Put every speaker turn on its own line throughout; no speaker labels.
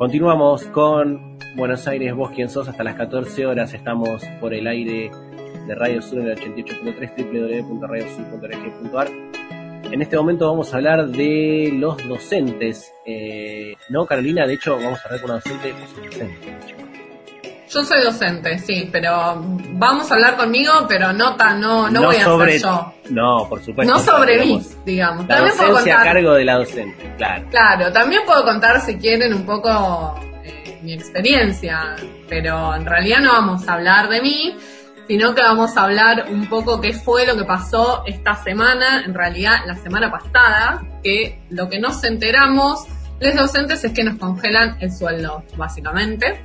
Continuamos con Buenos Aires, vos quien sos, hasta las 14 horas estamos por el aire de Radio Sur en el 88.3 www.radiosur.org.ar. En este momento vamos a hablar de los docentes, eh, ¿no, Carolina? De hecho, vamos a hablar con una docente.
Yo soy docente, sí, pero vamos a hablar conmigo, pero no tan, no, no, voy a
sobre,
ser yo.
No, por supuesto.
No sobre mí, digamos.
La
también puedo contar,
a cargo de la docente, claro.
Claro, también puedo contar si quieren un poco eh, mi experiencia, pero en realidad no vamos a hablar de mí, sino que vamos a hablar un poco qué fue lo que pasó esta semana, en realidad la semana pasada, que lo que nos enteramos los docentes es que nos congelan el sueldo, básicamente.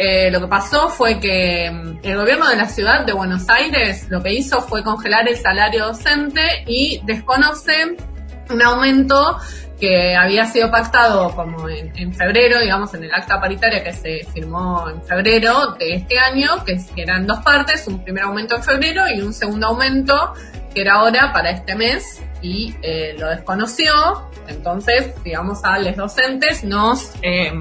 Eh, lo que pasó fue que mm, el gobierno de la ciudad de Buenos Aires lo que hizo fue congelar el salario docente y desconoce un aumento que había sido pactado como en, en febrero, digamos, en el acta paritaria que se firmó en febrero de este año, que, eran dos partes, un primer aumento en febrero y un segundo aumento que era ahora para este mes y eh, lo desconoció, entonces, digamos, a los docentes nos eh,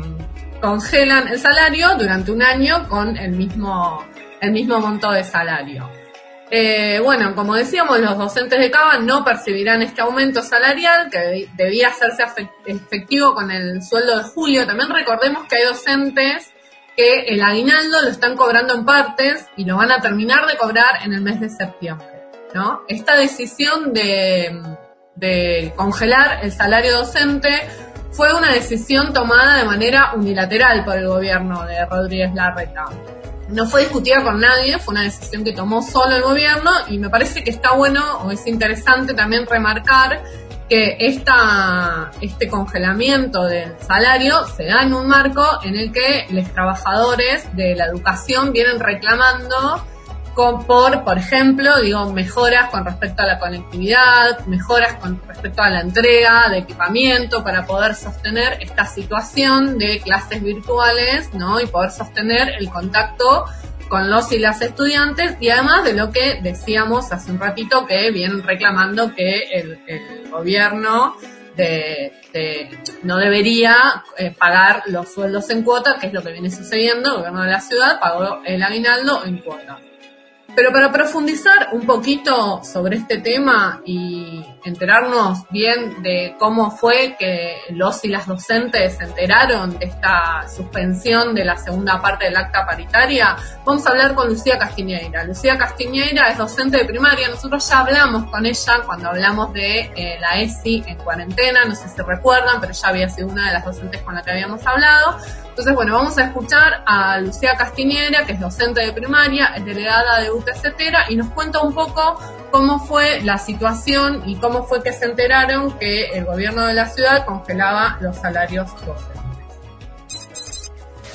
congelan el salario durante un año con el mismo, el mismo monto de salario. Eh, bueno, como decíamos, los docentes de Cava no percibirán este aumento salarial que de- debía hacerse efectivo con el sueldo de julio. También recordemos que hay docentes que el aguinaldo lo están cobrando en partes y lo van a terminar de cobrar en el mes de septiembre. ¿no? Esta decisión de, de congelar el salario docente fue una decisión tomada de manera unilateral por el gobierno de Rodríguez Larreta. No fue discutida con nadie, fue una decisión que tomó solo el gobierno y me parece que está bueno o es interesante también remarcar que esta, este congelamiento del salario se da en un marco en el que los trabajadores de la educación vienen reclamando por, por ejemplo, digo, mejoras con respecto a la conectividad, mejoras con respecto a la entrega de equipamiento para poder sostener esta situación de clases virtuales, ¿no? Y poder sostener el contacto con los y las estudiantes y además de lo que decíamos hace un ratito que vienen reclamando que el, gobierno de- no debería eh, pagar los sueldos en cuota, que es lo que viene sucediendo, el gobierno de la ciudad pagó el aguinaldo en cuota. Pero para profundizar un poquito sobre este tema y enterarnos bien de cómo fue que los y las docentes se enteraron de esta suspensión de la segunda parte del acta paritaria, vamos a hablar con Lucía Castiñeira. Lucía Castiñeira es docente de primaria, nosotros ya hablamos con ella cuando hablamos de eh, la ESI en cuarentena, no sé si recuerdan, pero ya había sido una de las docentes con la que habíamos hablado. Entonces, bueno, vamos a escuchar a Lucía Castiñera, que es docente de primaria, es delegada de UTCetera, y nos cuenta un poco cómo fue la situación y cómo fue que se enteraron que el gobierno de la ciudad congelaba los salarios docentes.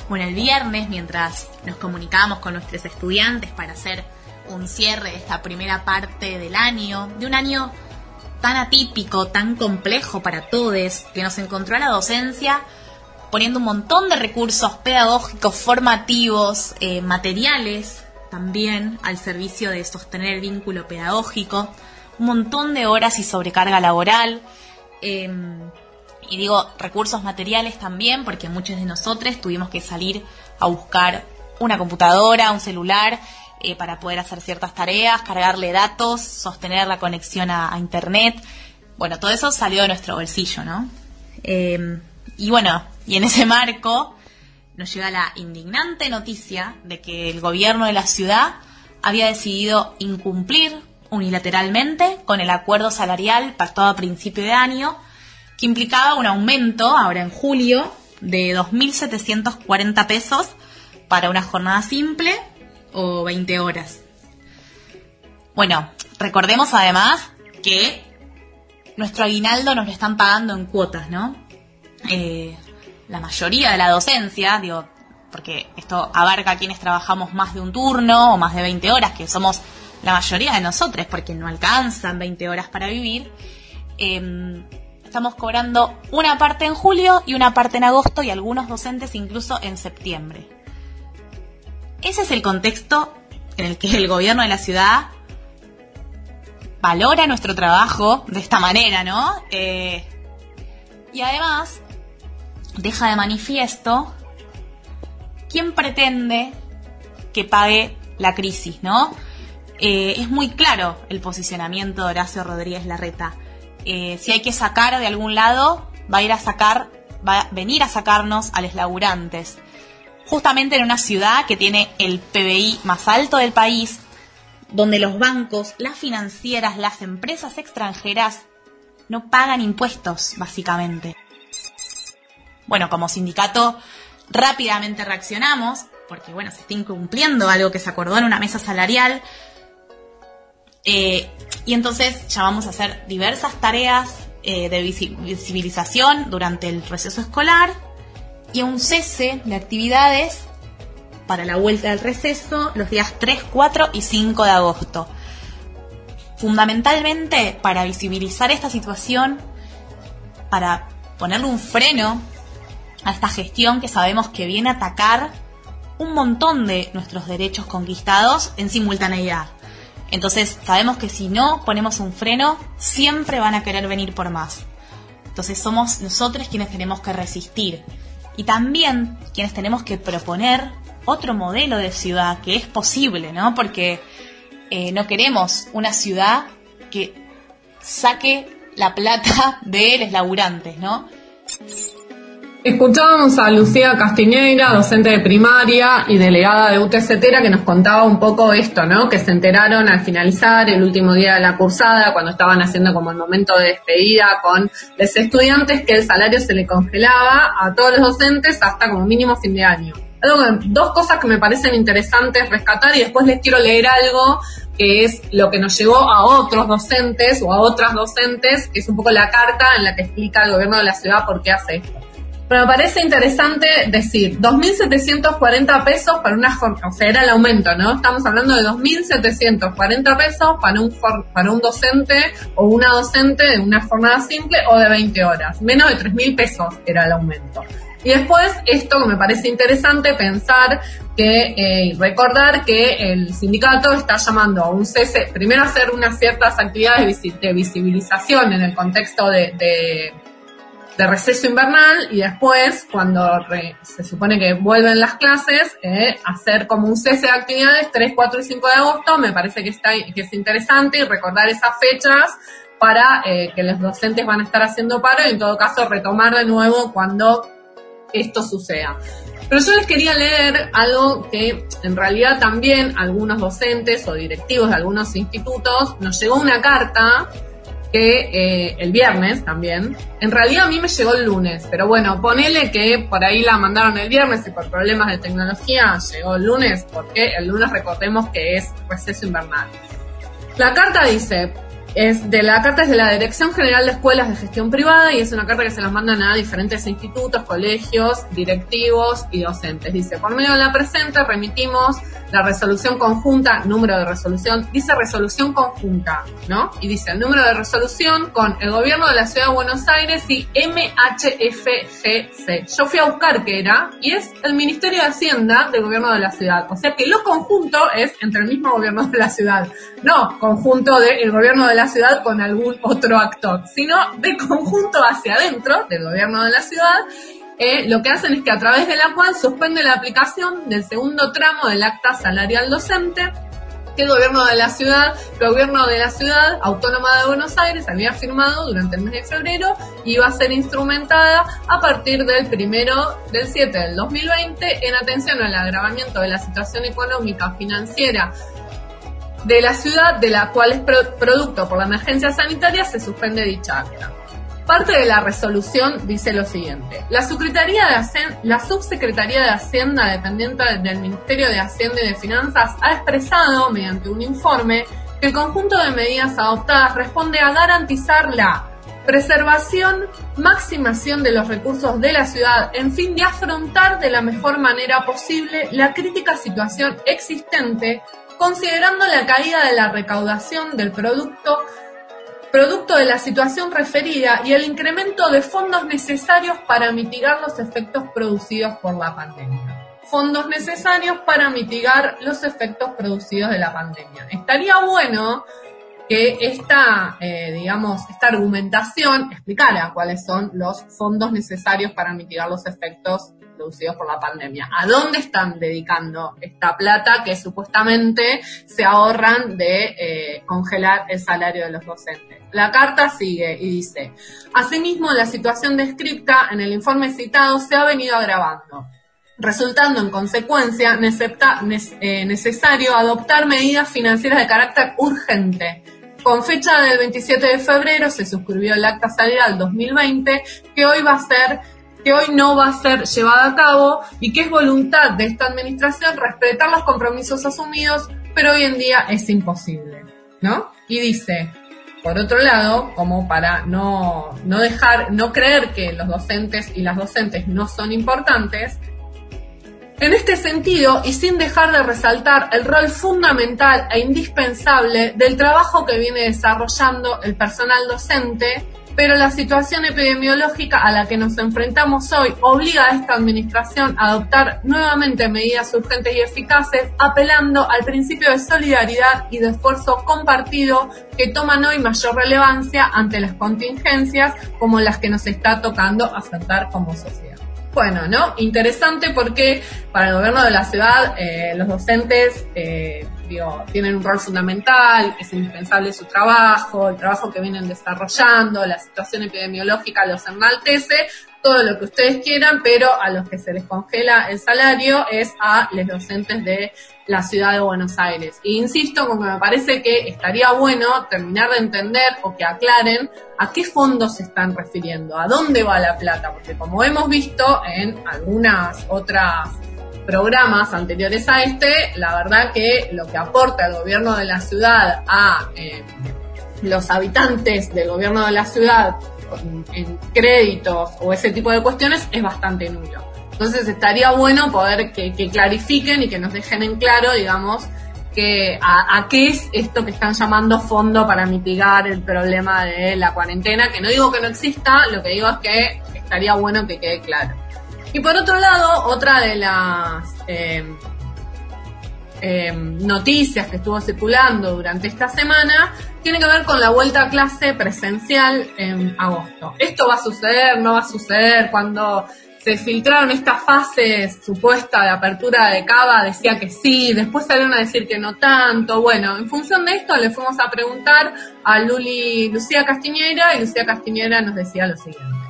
Bueno, el viernes, mientras nos comunicábamos con nuestros estudiantes para hacer un cierre de esta primera parte del año, de un año tan atípico, tan complejo para todos, que nos encontró a la docencia poniendo un montón de recursos pedagógicos, formativos, eh, materiales también al servicio de sostener el vínculo pedagógico, un montón de horas y sobrecarga laboral. eh, y digo recursos materiales también, porque muchos de nosotros tuvimos que salir a buscar una computadora, un celular, eh, para poder hacer ciertas tareas, cargarle datos, sostener la conexión a, a internet. Bueno, todo eso salió de nuestro bolsillo, ¿no? Eh, y bueno, y en ese marco nos llega la indignante noticia de que el gobierno de la ciudad había decidido incumplir unilateralmente con el acuerdo salarial pactado a principio de año, que implicaba un aumento, ahora en julio, de 2.740 pesos para una jornada simple o 20 horas. Bueno, recordemos además que nuestro aguinaldo nos lo están pagando en cuotas, ¿no? Eh, la mayoría de la docencia, digo, porque esto abarca a quienes trabajamos más de un turno o más de 20 horas, que somos la mayoría de nosotros, porque no alcanzan 20 horas para vivir, eh, estamos cobrando una parte en julio y una parte en agosto y algunos docentes incluso en septiembre. Ese es el contexto en el que el gobierno de la ciudad valora nuestro trabajo de esta manera, ¿no? Eh, y además, deja de manifiesto quién pretende que pague la crisis, ¿no? Eh, es muy claro el posicionamiento de Horacio Rodríguez Larreta. Eh, si hay que sacar de algún lado, va a ir a sacar, va a venir a sacarnos a los laburantes. Justamente en una ciudad que tiene el PBI más alto del país, donde los bancos, las financieras, las empresas extranjeras no pagan impuestos, básicamente. Bueno, como sindicato rápidamente reaccionamos, porque bueno, se está incumpliendo algo que se acordó en una mesa salarial. Eh, y entonces llamamos a hacer diversas tareas eh, de visibilización durante el receso escolar y un cese de actividades para la vuelta del receso los días 3, 4 y 5 de agosto. Fundamentalmente para visibilizar esta situación, para ponerle un freno a esta gestión que sabemos que viene a atacar un montón de nuestros derechos conquistados en simultaneidad. Entonces sabemos que si no ponemos un freno, siempre van a querer venir por más. Entonces somos nosotros quienes tenemos que resistir y también quienes tenemos que proponer otro modelo de ciudad que es posible, ¿no? Porque eh, no queremos una ciudad que saque la plata de los laburantes, ¿no?
Escuchábamos a Lucía Castiñeira, docente de primaria y delegada de UTCTera, que nos contaba un poco esto, ¿no? Que se enteraron al finalizar el último día de la cursada, cuando estaban haciendo como el momento de despedida con los estudiantes, que el salario se le congelaba a todos los docentes hasta como mínimo fin de año dos cosas que me parecen interesantes rescatar y después les quiero leer algo que es lo que nos llegó a otros docentes o a otras docentes, que es un poco la carta en la que explica el gobierno de la ciudad por qué hace esto. Pero me parece interesante decir, 2.740 pesos para una jornada, o sea, era el aumento, ¿no? Estamos hablando de 2.740 pesos para un, para un docente o una docente de una jornada simple o de 20 horas. Menos de 3.000 pesos era el aumento. Y después, esto que me parece interesante, pensar que, eh, recordar que el sindicato está llamando a un cese, primero hacer unas ciertas actividades de visibilización en el contexto de, receso invernal y después, cuando se supone que vuelven las clases, eh, hacer como un cese de actividades 3, 4 y 5 de agosto, me parece que, está, que es interesante y recordar esas fechas para eh, que los docentes van a estar haciendo paro y en todo caso retomar de nuevo cuando esto suceda. Pero yo les quería leer algo que en realidad también algunos docentes o directivos de algunos institutos nos llegó una carta que eh, el viernes también, en realidad a mí me llegó el lunes, pero bueno, ponele que por ahí la mandaron el viernes y por problemas de tecnología llegó el lunes, porque el lunes recordemos que es receso invernal. La carta dice, es de la carta es de la Dirección General de Escuelas de Gestión Privada y es una carta que se las mandan a diferentes institutos, colegios, directivos y docentes. Dice, por medio de la presente remitimos la resolución conjunta, número de resolución, dice resolución conjunta, ¿no? Y dice el número de resolución con el gobierno de la Ciudad de Buenos Aires y MHFGC. Yo fui a buscar qué era y es el Ministerio de Hacienda del gobierno de la ciudad. O sea que lo conjunto es entre el mismo gobierno de la ciudad, no conjunto del gobierno de la ciudad con algún otro actor, sino de conjunto hacia adentro del gobierno de la ciudad eh, lo que hacen es que a través de la cual suspende la aplicación del segundo tramo del acta salarial docente que el gobierno de la ciudad, el gobierno de la ciudad autónoma de Buenos Aires había firmado durante el mes de febrero y iba a ser instrumentada a partir del primero del 7 del 2020 en atención al agravamiento de la situación económica financiera de la ciudad, de la cual es producto por la emergencia sanitaria, se suspende dicha acta. Parte de la resolución dice lo siguiente. La, Subsecretaría de Hacienda, dependiente del Ministerio de Hacienda y de Finanzas, ha expresado, mediante un informe, que el conjunto de medidas adoptadas responde a garantizar la preservación, maximación de los recursos de la ciudad, en fin de afrontar de la mejor manera posible la crítica situación existente, considerando la caída de la recaudación del producto producto de la situación referida y el incremento de fondos necesarios para mitigar los efectos producidos por la pandemia. Fondos necesarios para mitigar los efectos producidos de la pandemia. Estaría bueno que esta, eh, digamos, esta argumentación explicara cuáles son los fondos necesarios para mitigar los efectos producidos por la pandemia. ¿A dónde están dedicando esta plata que supuestamente se ahorran de eh, congelar el salario de los docentes? La carta sigue y dice, asimismo, la situación descripta en el informe citado se ha venido agravando resultando en consecuencia eh, necesario adoptar medidas financieras de carácter urgente. Con fecha del 27 de febrero se suscribió el acta salarial 2020 que hoy va a ser que hoy no va a ser llevada a cabo y que es voluntad de esta administración respetar los compromisos asumidos, pero hoy en día es imposible, ¿no? Y dice, por otro lado, como para no, no dejar, no creer que los docentes y las docentes no son importantes, en este sentido, y sin dejar de resaltar el rol fundamental e indispensable del trabajo que viene desarrollando el personal docente, pero la situación epidemiológica a la que nos enfrentamos hoy obliga a esta administración a adoptar nuevamente medidas urgentes y eficaces, apelando al principio de solidaridad y de esfuerzo compartido que toman hoy mayor relevancia ante las contingencias como las que nos está tocando afrontar como sociedad. Bueno, ¿no? Interesante porque para el gobierno de la ciudad eh, los docentes eh, tienen un rol fundamental, es indispensable su trabajo, el trabajo que vienen desarrollando, la situación epidemiológica los enaltece, todo lo que ustedes quieran, pero a los que se les congela el salario es a los docentes de la ciudad de Buenos Aires. E insisto que me parece que estaría bueno terminar de entender o que aclaren a qué fondos se están refiriendo, a dónde va la plata, porque como hemos visto en algunas otras programas anteriores a este, la verdad que lo que aporta el gobierno de la ciudad a eh, los habitantes del gobierno de la ciudad en créditos o ese tipo de cuestiones es bastante nulo. Entonces estaría bueno poder que, clarifiquen y que nos dejen en claro, digamos, que a, qué es esto que están llamando fondo para mitigar el problema de la cuarentena, que no digo que no exista, lo que digo es que estaría bueno que quede claro. Y por otro lado, otra de las em, noticias que estuvo circulando durante esta semana tiene que ver con la vuelta a clase presencial en agosto. ¿Esto va a suceder? ¿No va a suceder? Cuando se filtraron estas fases supuesta de apertura de Cava, decía que sí, después salieron a decir que no tanto. Bueno, en función de esto le fuimos a preguntar a Luli Lucía Castiñera y Lucía Castiñera nos decía lo siguiente.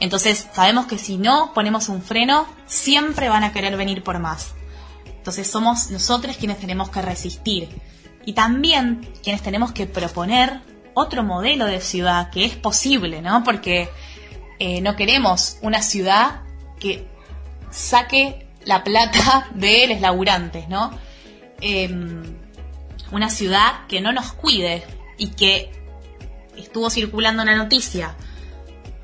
Entonces sabemos que si no ponemos un freno, siempre van a querer venir por más. Entonces somos nosotros quienes tenemos que resistir y también quienes tenemos que proponer otro modelo de ciudad que es posible, ¿no? Porque eh, no queremos una ciudad que saque la plata de los laburantes, ¿no? Em, una ciudad que no nos cuide y que estuvo circulando una noticia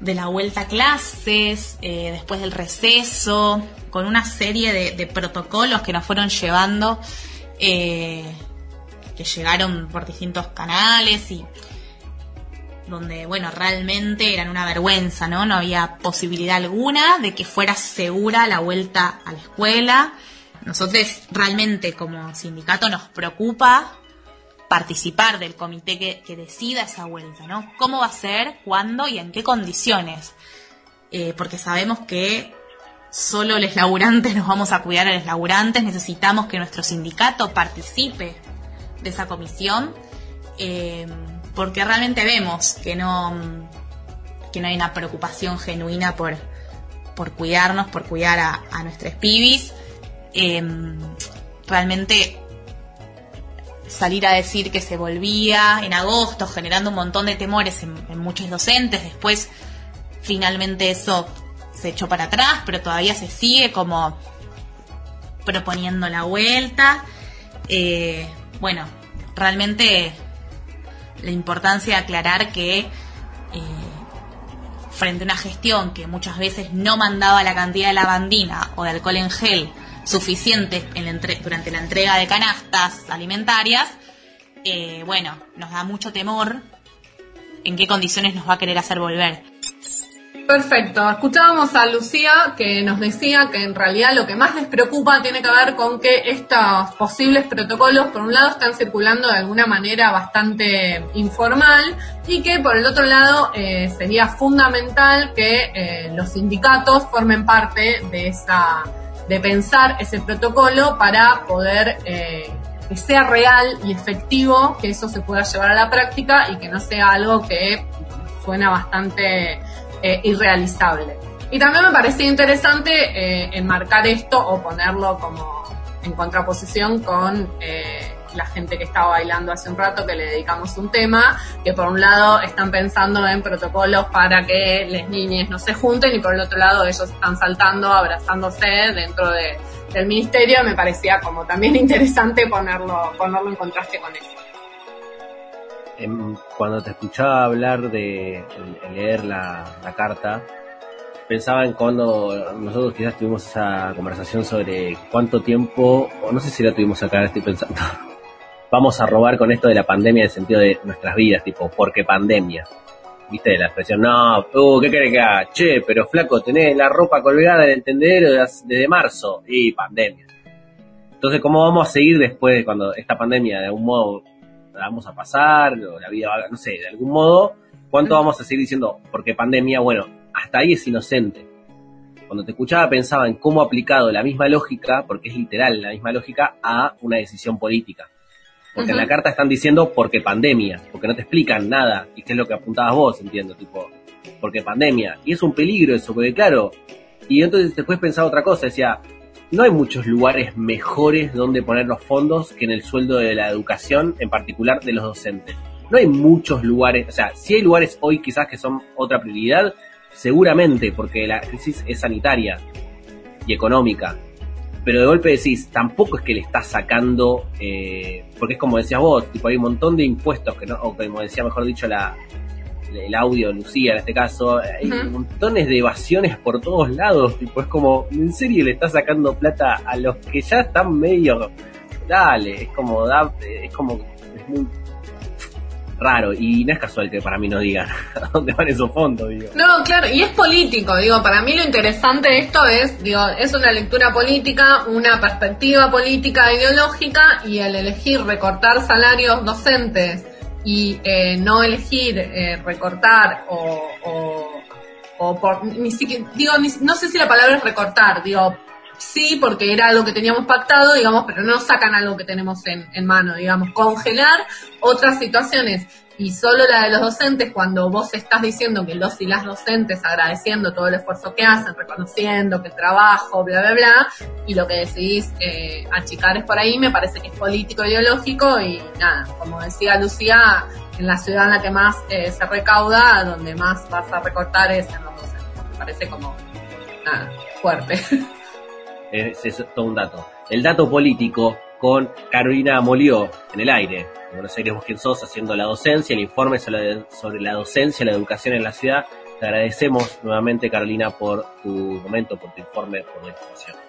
de la vuelta a clases, eh, después del receso, con una serie de, protocolos que nos fueron llevando, eh, que llegaron por distintos canales y donde, bueno, realmente eran una vergüenza, ¿no? No había posibilidad alguna de que fuera segura la vuelta a la escuela. Nosotros realmente como sindicato nos preocupa participar del comité que, decida esa vuelta, ¿no? ¿Cómo va a ser, cuándo y en qué condiciones? Eh, porque sabemos que solo los laburantes nos vamos a cuidar a los laburantes, necesitamos que nuestro sindicato participe de esa comisión. Eh, porque realmente vemos que no, que no hay una preocupación genuina por, por cuidarnos, por cuidar a, a nuestros pibis. Em, realmente salir a decir que se volvía en agosto, generando un montón de temores en, muchos docentes, después finalmente eso se echó para atrás, pero todavía se sigue como proponiendo la vuelta. Eh, bueno, realmente la importancia de aclarar que eh, frente a una gestión que muchas veces no mandaba la cantidad de lavandina o de alcohol en gel suficiente durante la entrega de canastas alimentarias, eh, bueno, nos da mucho temor en qué condiciones nos va a querer hacer volver.
Perfecto. Escuchábamos a Lucía que nos decía que en realidad lo que más les preocupa tiene que ver con que estos posibles protocolos, por un lado, están circulando de alguna manera bastante informal y que por el otro lado eh, sería fundamental que eh, los sindicatos formen parte de esa, de pensar ese protocolo para poder eh, que sea real y efectivo, que eso se pueda llevar a la práctica y que no sea algo que suena bastante eh, irrealizable. Y también me parecía interesante eh, enmarcar esto o ponerlo como en contraposición con la gente que estaba bailando hace un rato, que le dedicamos un tema, que por un lado están pensando en protocolos para que las niñas no se junten y por el otro lado ellos están saltando, abrazándose dentro de, del ministerio. Me parecía como también interesante ponerlo, ponerlo en contraste con eso.
Em, cuando te escuchaba hablar de, leer la, carta, pensaba en cuando nosotros quizás tuvimos esa conversación sobre cuánto tiempo, o no sé si la tuvimos acá, estoy pensando, vamos a robar con esto de la pandemia en el sentido de nuestras vidas, tipo, porque pandemia. ¿Viste? La expresión, no, uh, ¿qué querés que haga? Che, pero flaco, tenés la ropa colgada en el tendedero desde marzo y pandemia. Entonces, ¿cómo vamos a seguir después de cuando esta pandemia de algún modo la vamos a pasar, o la vida va, no sé, de algún modo, ¿cuánto vamos a seguir diciendo? Porque pandemia, bueno, hasta ahí es inocente. Cuando te escuchaba pensaba en cómo ha aplicado la misma lógica, porque es literal la misma lógica, a una decisión política. Porque en la carta están diciendo porque pandemia, porque no te explican nada, y qué es lo que apuntabas vos, entiendo, tipo, porque pandemia. Y es un peligro eso, porque claro, y entonces después pensaba otra cosa, decía, no hay muchos lugares mejores donde poner los fondos que en el sueldo de la educación, en particular de los docentes. No hay muchos lugares, o sea, si hay lugares hoy quizás que son otra prioridad, seguramente, porque la crisis es sanitaria y económica. Pero de golpe decís, tampoco es que le estás sacando, eh, porque es como decías vos, tipo hay un montón de impuestos, que no, o como decía mejor dicho la, el audio, Lucía en este caso, hay montones de evasiones por todos lados, tipo, es como, ¿en serio le está sacando plata a los que ya están medio, dale, es como, da, es como, es muy raro y no es casual que para mí no digan dónde van esos fondos, digo.
No, claro, y es político, digo, para mí lo interesante de esto es, digo, es una lectura política, una perspectiva política ideológica y el elegir recortar salarios docentes y eh, no elegir eh, recortar o, o, por ni siquiera digo no sé si la palabra es recortar digo sí porque era algo que teníamos pactado digamos pero no sacan algo que tenemos en, mano digamos congelar otras situaciones y solo la de los docentes, cuando vos estás diciendo que los y las docentes agradeciendo todo el esfuerzo que hacen, reconociendo que el trabajo, bla, bla, bla, y lo que decidís eh, achicar es por ahí, me parece que es político ideológico y nada, como decía Lucía, en la ciudad en la que más eh, se recauda, donde más vas a recortar es en los docentes. Me parece como, nada, fuerte.
Es, todo un dato. El dato político con Carolina Molió en el aire. Buenos Aires Bosquín Sos haciendo la docencia, el informe sobre la docencia, la educación en la ciudad. Te agradecemos nuevamente, Carolina, por tu momento, por tu informe, por la información.